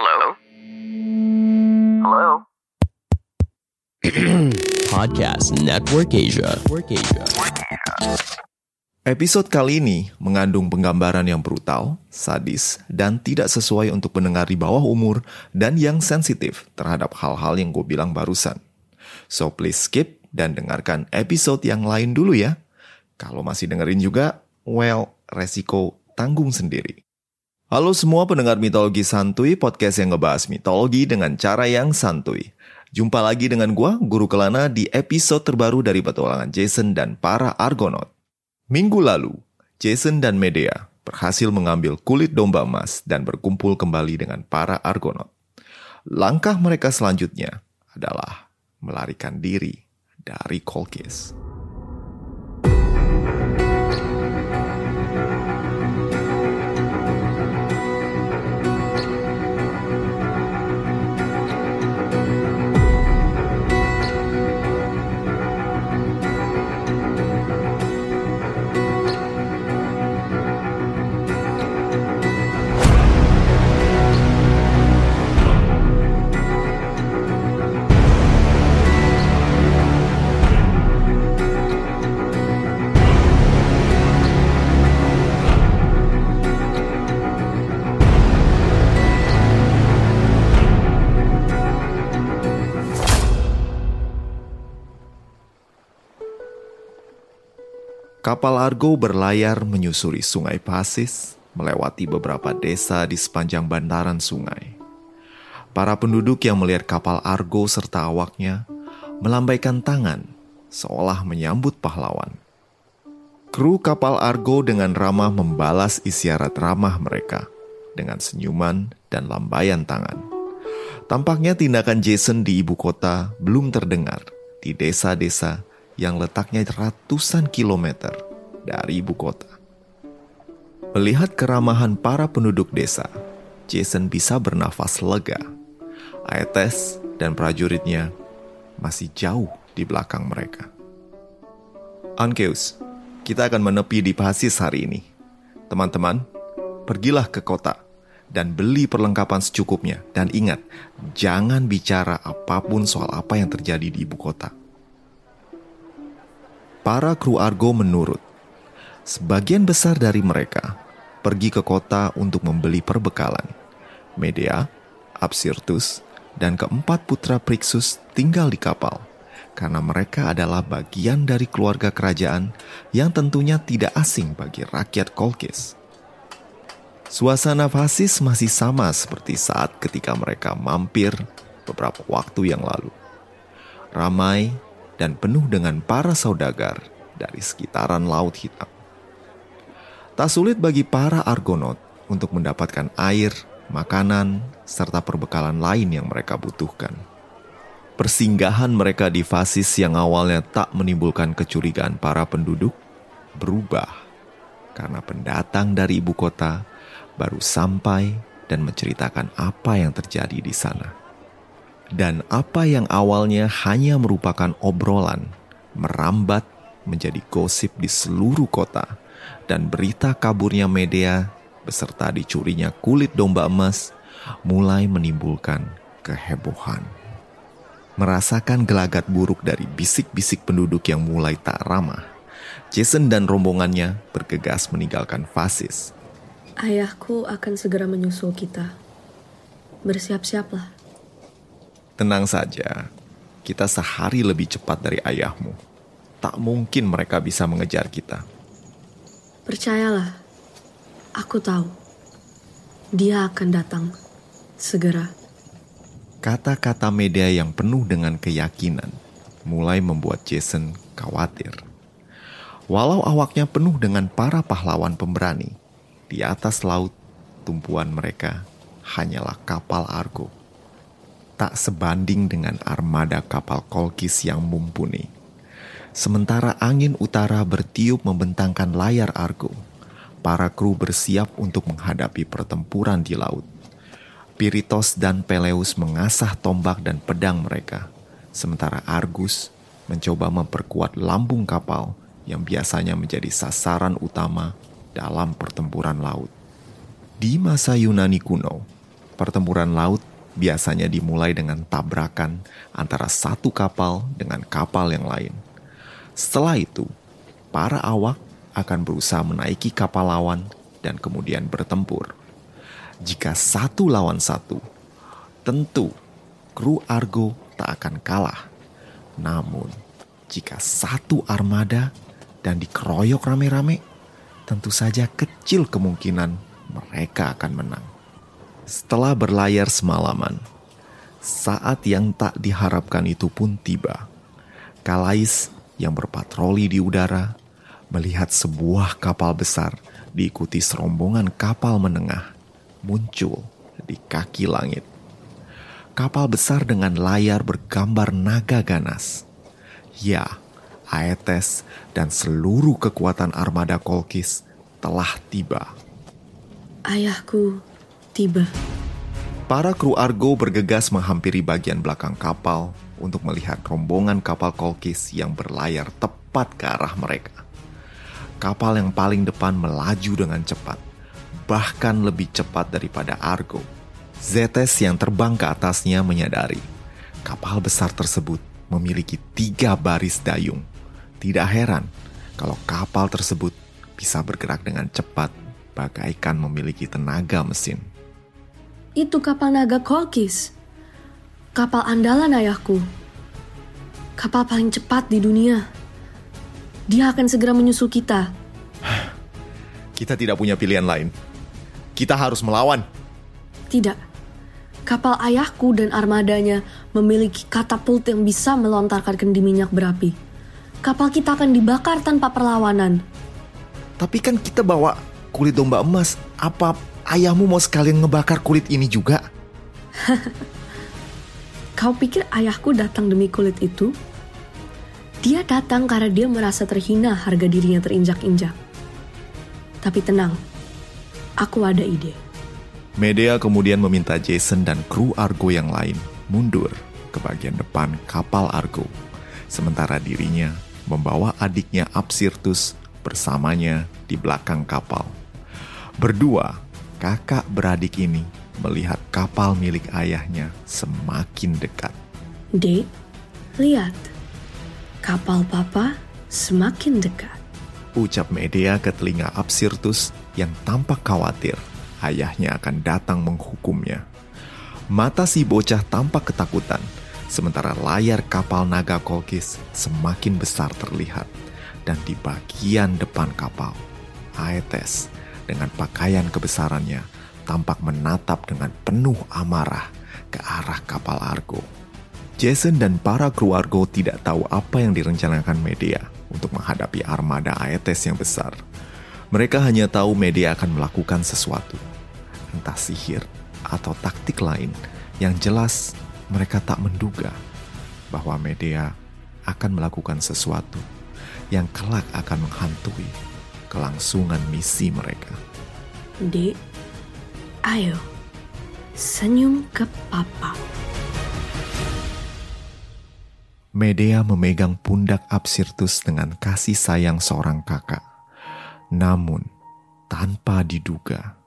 Hello? Hello? Podcast Network Asia. Network Asia. Episode kali ini mengandung penggambaran yang brutal, sadis, dan tidak sesuai untuk pendengar di bawah umur dan yang sensitif terhadap hal-hal yang gue bilang barusan. So please skip dan dengarkan episode yang lain dulu ya. Kalau masih dengerin juga, well, resiko tanggung sendiri. Halo semua pendengar mitologi santuy, podcast yang ngebahas mitologi dengan cara yang santuy. Jumpa lagi dengan gua, Guru Kelana, di episode terbaru dari petualangan Jason dan para Argonaut. Minggu lalu, Jason dan Medea berhasil mengambil kulit domba emas dan berkumpul kembali dengan para Argonaut. Langkah mereka selanjutnya adalah melarikan diri dari Kolkis. Kapal Argo berlayar menyusuri sungai Pasis, melewati beberapa desa di sepanjang bantaran sungai. Para penduduk yang melihat kapal Argo serta awaknya melambaikan tangan seolah menyambut pahlawan. Kru kapal Argo dengan ramah membalas isyarat ramah mereka dengan senyuman dan lambaian tangan. Tampaknya tindakan Jason di ibu kota belum terdengar di desa-desa yang letaknya ratusan kilometer dari ibu kota. Melihat keramahan para penduduk desa, Jason bisa bernafas lega. Aetes dan prajuritnya masih jauh di belakang mereka. Ankeus, kita akan menepi di Pasis hari ini. Teman-teman, pergilah ke kota dan beli perlengkapan secukupnya. Dan ingat, jangan bicara apa pun soal apa yang terjadi di ibu kota. Para kru Argo menurut. Sebagian besar dari mereka pergi ke kota untuk membeli perbekalan. Medea, Absirtus, dan keempat putra Prixus tinggal di kapal karena mereka adalah bagian dari keluarga kerajaan yang tentunya tidak asing bagi rakyat Kolkis. Suasana Fasis masih sama seperti saat ketika mereka mampir beberapa waktu yang lalu. Ramai dan penuh dengan para saudagar dari sekitaran Laut Hitam. Tak sulit bagi para Argonaut untuk mendapatkan air, makanan, serta perbekalan lain yang mereka butuhkan. Persinggahan mereka di Fasis yang awalnya tak menimbulkan kecurigaan para penduduk berubah karena pendatang dari ibu kota baru sampai dan menceritakan apa yang terjadi di sana. Dan apa yang awalnya hanya merupakan obrolan, merambat menjadi gosip di seluruh kota, dan berita kaburnya Medea beserta dicurinya kulit domba emas mulai menimbulkan kehebohan. Merasakan gelagat buruk dari bisik-bisik penduduk yang mulai tak ramah, Jason dan rombongannya bergegas meninggalkan Fasis Ayahku akan segera menyusul kita. Bersiap-siaplah. Tenang saja, kita sehari lebih cepat dari ayahmu. Tak mungkin mereka bisa mengejar kita. Percayalah, aku tahu. Dia akan datang segera. Kata-kata media yang penuh dengan keyakinan mulai membuat Jason khawatir. Walau awaknya penuh dengan para pahlawan pemberani, di atas laut, tumpuan mereka hanyalah kapal Argo. Tak sebanding dengan armada kapal Kolkis yang mumpuni. Sementara angin utara bertiup membentangkan layar Argo, para kru bersiap untuk menghadapi pertempuran di laut. Piritos dan Peleus mengasah tombak dan pedang mereka, sementara Argus mencoba memperkuat lambung kapal yang biasanya menjadi sasaran utama dalam pertempuran laut. Di masa Yunani kuno, Pertempuran laut biasanya dimulai dengan tabrakan antara satu kapal dengan kapal yang lain. Setelah itu, para awak akan berusaha menaiki kapal lawan dan kemudian bertempur. Jika satu lawan satu, tentu kru Argo tak akan kalah. Namun, jika satu armada dan dikeroyok rame-rame, tentu saja kecil kemungkinan mereka akan menang. Setelah berlayar semalaman, saat yang tak diharapkan itu pun tiba. Kalais yang berpatroli di udara melihat sebuah kapal besar diikuti serombongan kapal menengah muncul di kaki langit. Kapal besar dengan layar bergambar naga ganas. Ya, Aetes dan seluruh kekuatan armada Kolkis telah tiba. Ayahku tiba. Para kru Argo bergegas menghampiri bagian belakang kapal untuk melihat rombongan kapal Kolkis yang berlayar tepat ke arah mereka. Kapal yang paling depan melaju dengan cepat, bahkan lebih cepat daripada Argo. Zetes yang terbang ke atasnya menyadari kapal besar tersebut memiliki tiga baris dayung. Tidak heran kalau kapal tersebut bisa bergerak dengan cepat bagaikan memiliki tenaga mesin. Itu kapal naga Kolkis. Kapal andalan ayahku. Kapal paling cepat di dunia. Dia akan segera menyusul kita. Kita tidak punya pilihan lain. Kita harus melawan. Tidak. Kapal ayahku dan armadanya memiliki katapult yang bisa melontarkan kendi minyak berapi. Kapal kita akan dibakar tanpa perlawanan. Tapi kan kita bawa kulit domba emas. Apa ayahmu mau sekalian ngebakar kulit ini juga? Kau pikir ayahku datang demi kulit itu? Dia datang karena dia merasa terhina harga dirinya terinjak-injak. Tapi tenang, aku ada ide. Medea kemudian meminta Jason dan kru Argo yang lain mundur ke bagian depan kapal Argo. Sementara dirinya membawa adiknya Absirtus bersamanya di belakang kapal. Berdua, kakak beradik ini melihat kapal milik ayahnya semakin dekat. Dek, lihat. Kapal papa semakin dekat. Ucap Medea ke telinga Absirtus yang tampak khawatir ayahnya akan datang menghukumnya. Mata si bocah tampak ketakutan, sementara layar kapal naga Kolkis semakin besar terlihat. Dan di bagian depan kapal, Aetes dengan pakaian kebesarannya tampak menatap dengan penuh amarah ke arah kapal Argo. Jason dan para kru Argo tidak tahu apa yang direncanakan Medea untuk menghadapi armada Aetes yang besar. Mereka hanya tahu Medea akan melakukan sesuatu, entah sihir atau taktik lain yang jelas mereka tak menduga bahwa Medea akan melakukan sesuatu yang kelak akan menghantui kelangsungan misi mereka. Dek, ayo, senyum ke papa. Medea memegang pundak Absirtus dengan kasih sayang seorang kakak. Namun, tanpa diduga,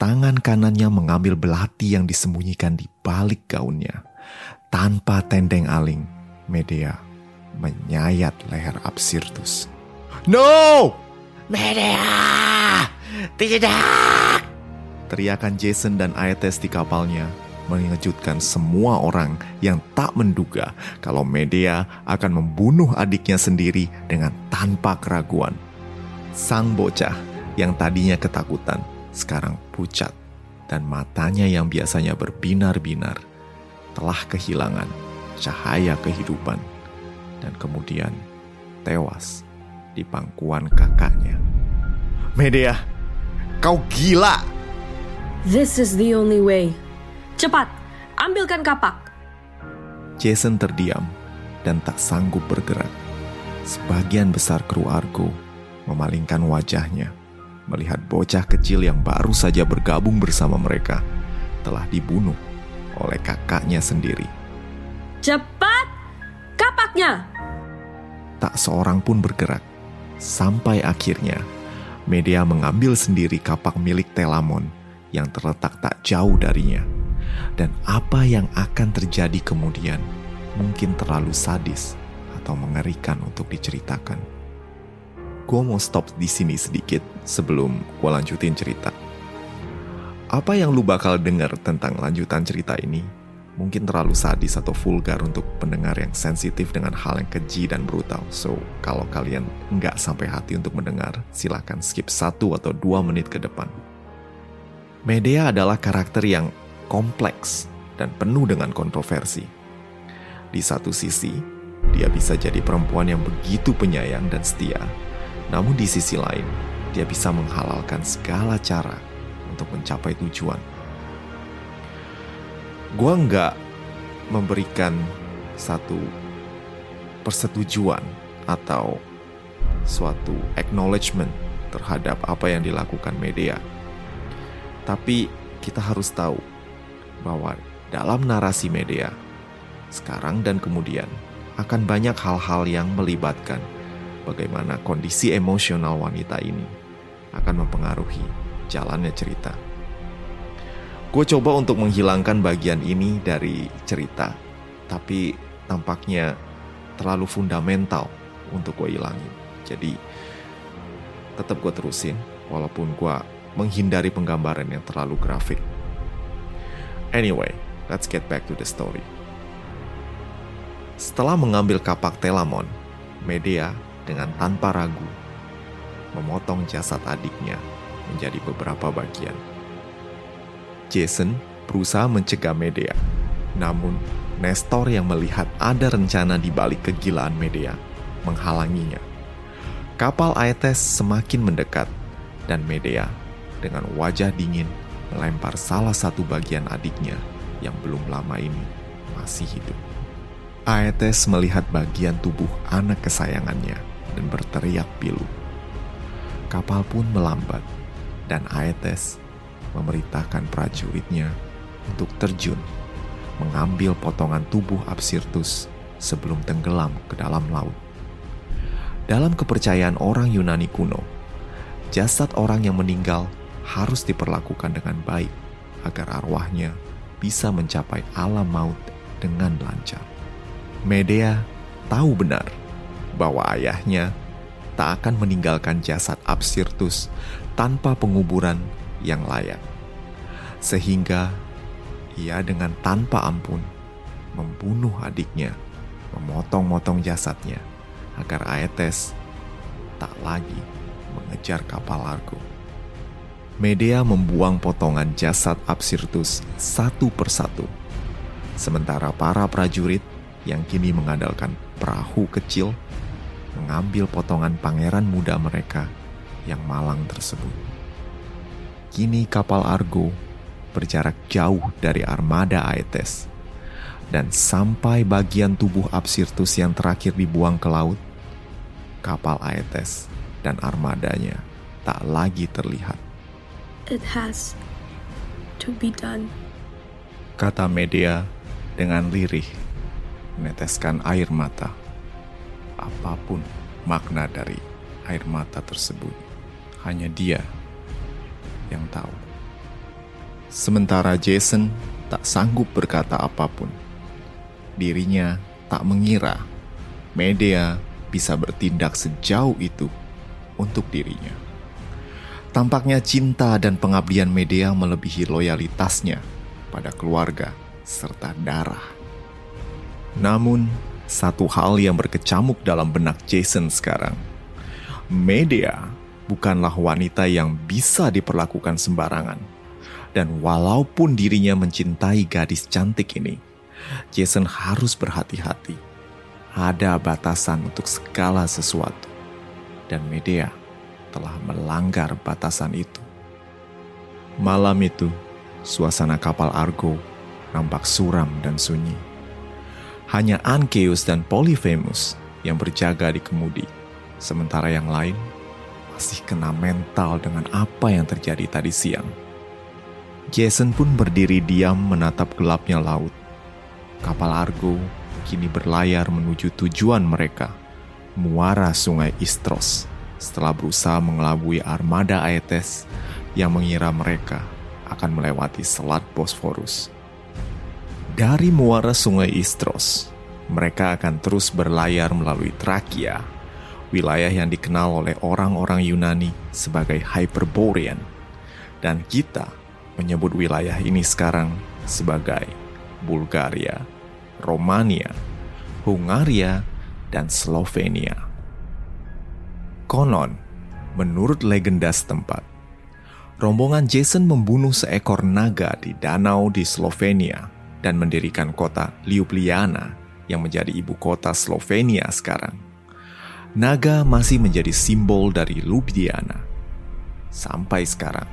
tangan kanannya mengambil belati yang disembunyikan di balik gaunnya. Tanpa tendeng aling, Medea menyayat leher Absirtus. No! Medea! Tidak! Teriakan Jason dan Aetes di kapalnya mengejutkan semua orang yang tak menduga kalau Medea akan membunuh adiknya sendiri dengan tanpa keraguan. Sang bocah yang tadinya ketakutan sekarang pucat dan matanya yang biasanya berbinar-binar telah kehilangan cahaya kehidupan dan kemudian tewas di pangkuan kakaknya. Medea, kau gila! This is the only way. Cepat, ambilkan kapak. Jason terdiam dan tak sanggup bergerak. Sebagian besar kru Argo memalingkan wajahnya melihat bocah kecil yang baru saja bergabung bersama mereka telah dibunuh oleh kakaknya sendiri. Cepat, kapaknya. Tak seorang pun bergerak sampai akhirnya Medea mengambil sendiri kapak milik Telamon yang terletak tak jauh darinya. Dan apa yang akan terjadi kemudian mungkin terlalu sadis atau mengerikan untuk diceritakan. Gue mau stop di sini sedikit sebelum gue lanjutin cerita. Apa yang lu bakal dengar tentang lanjutan cerita ini mungkin terlalu sadis atau vulgar untuk pendengar yang sensitif dengan hal yang keji dan brutal. So, kalau kalian nggak sampai hati untuk mendengar, silahkan skip satu atau dua menit ke depan. Medea adalah karakter yang kompleks dan penuh dengan kontroversi. Di satu sisi, dia bisa jadi perempuan yang begitu penyayang dan setia. Namun di sisi lain, dia bisa menghalalkan segala cara untuk mencapai tujuan gue nggak memberikan satu persetujuan atau suatu acknowledgement terhadap apa yang dilakukan media. Tapi kita harus tahu bahwa dalam narasi media sekarang dan kemudian akan banyak hal-hal yang melibatkan bagaimana kondisi emosional wanita ini akan mempengaruhi jalannya cerita. Gue coba untuk menghilangkan bagian ini dari cerita, tapi tampaknya terlalu fundamental untuk gue hilangin. Jadi tetap gue terusin, walaupun gue menghindari penggambaran yang terlalu grafik. Anyway, let's get back to the story. Setelah mengambil kapak Telamon, Medea dengan tanpa ragu memotong jasad adiknya menjadi beberapa bagian. Jason berusaha mencegah Medea. Namun, Nestor yang melihat ada rencana di balik kegilaan Medea menghalanginya. Kapal Aetes semakin mendekat dan Medea dengan wajah dingin melempar salah satu bagian adiknya yang belum lama ini masih hidup. Aetes melihat bagian tubuh anak kesayangannya dan berteriak pilu. Kapal pun melambat dan Aetes memerintahkan prajuritnya untuk terjun, mengambil potongan tubuh Absirtus sebelum tenggelam ke dalam laut. Dalam kepercayaan orang Yunani kuno, jasad orang yang meninggal harus diperlakukan dengan baik agar arwahnya bisa mencapai alam maut dengan lancar. Medea tahu benar bahwa ayahnya tak akan meninggalkan jasad Absirtus tanpa penguburan yang layak. Sehingga ia dengan tanpa ampun membunuh adiknya, memotong-motong jasadnya agar Aetes tak lagi mengejar kapal Argo. Medea membuang potongan jasad Absirtus satu persatu. Sementara para prajurit yang kini mengandalkan perahu kecil mengambil potongan pangeran muda mereka yang malang tersebut. Kini kapal Argo berjarak jauh dari armada Aetes. Dan sampai bagian tubuh Absirtus yang terakhir dibuang ke laut, kapal Aetes dan armadanya tak lagi terlihat. It has to be done. Kata Medea dengan lirih, meneteskan air mata. Apa pun makna dari air mata tersebut, hanya dia yang tahu. Sementara Jason tak sanggup berkata apa pun. Dirinya tak mengira Medea bisa bertindak sejauh itu untuk dirinya. Tampaknya cinta dan pengabdian Medea melebihi loyalitasnya pada keluarga serta darah. Namun, satu hal yang berkecamuk dalam benak Jason sekarang. Medea bukanlah wanita yang bisa diperlakukan sembarangan. Dan walaupun dirinya mencintai gadis cantik ini, Jason harus berhati-hati. Ada batasan untuk segala sesuatu. Dan Medea telah melanggar batasan itu. Malam itu, suasana kapal Argo nampak suram dan sunyi. Hanya Ankeus dan Polyphemus yang berjaga di kemudi, sementara yang lain masih kena mental dengan apa yang terjadi tadi siang. Jason pun berdiri diam menatap gelapnya laut. Kapal Argo kini berlayar menuju tujuan mereka, muara sungai Istros, setelah berusaha mengelabui armada Aetes yang mengira mereka akan melewati Selat Bosforus. Dari muara sungai Istros, mereka akan terus berlayar melalui Trakia, wilayah yang dikenal oleh orang-orang Yunani sebagai Hyperborean. Dan kita menyebut wilayah ini sekarang sebagai Bulgaria, Romania, Hungaria, dan Slovenia. Konon, menurut legenda setempat, rombongan Jason membunuh seekor naga di danau di Slovenia dan mendirikan kota Ljubljana yang menjadi ibu kota Slovenia sekarang. Naga masih menjadi simbol dari Ljubljana sampai sekarang.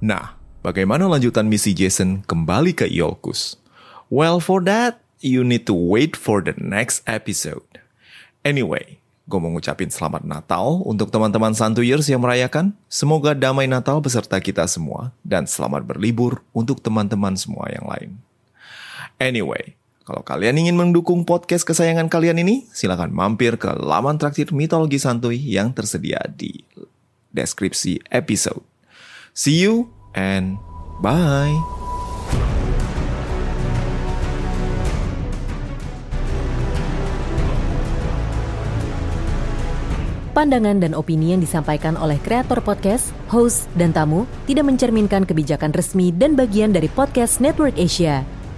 Nah, bagaimana lanjutan misi Jason kembali ke Iolcus? Well, for that, you need to wait for the next episode. Anyway, gue mau ngucapin selamat Natal untuk teman-teman Santuyers yang merayakan. Semoga damai Natal beserta kita semua dan selamat berlibur untuk teman-teman semua yang lain. Anyway, kalau kalian ingin mendukung podcast kesayangan kalian ini, silakan mampir ke laman traktir mitologi santuy yang tersedia di deskripsi episode. See you and bye. Pandangan dan opini yang disampaikan oleh kreator podcast, host, dan tamu tidak mencerminkan kebijakan resmi dan bagian dari podcast Network Asia.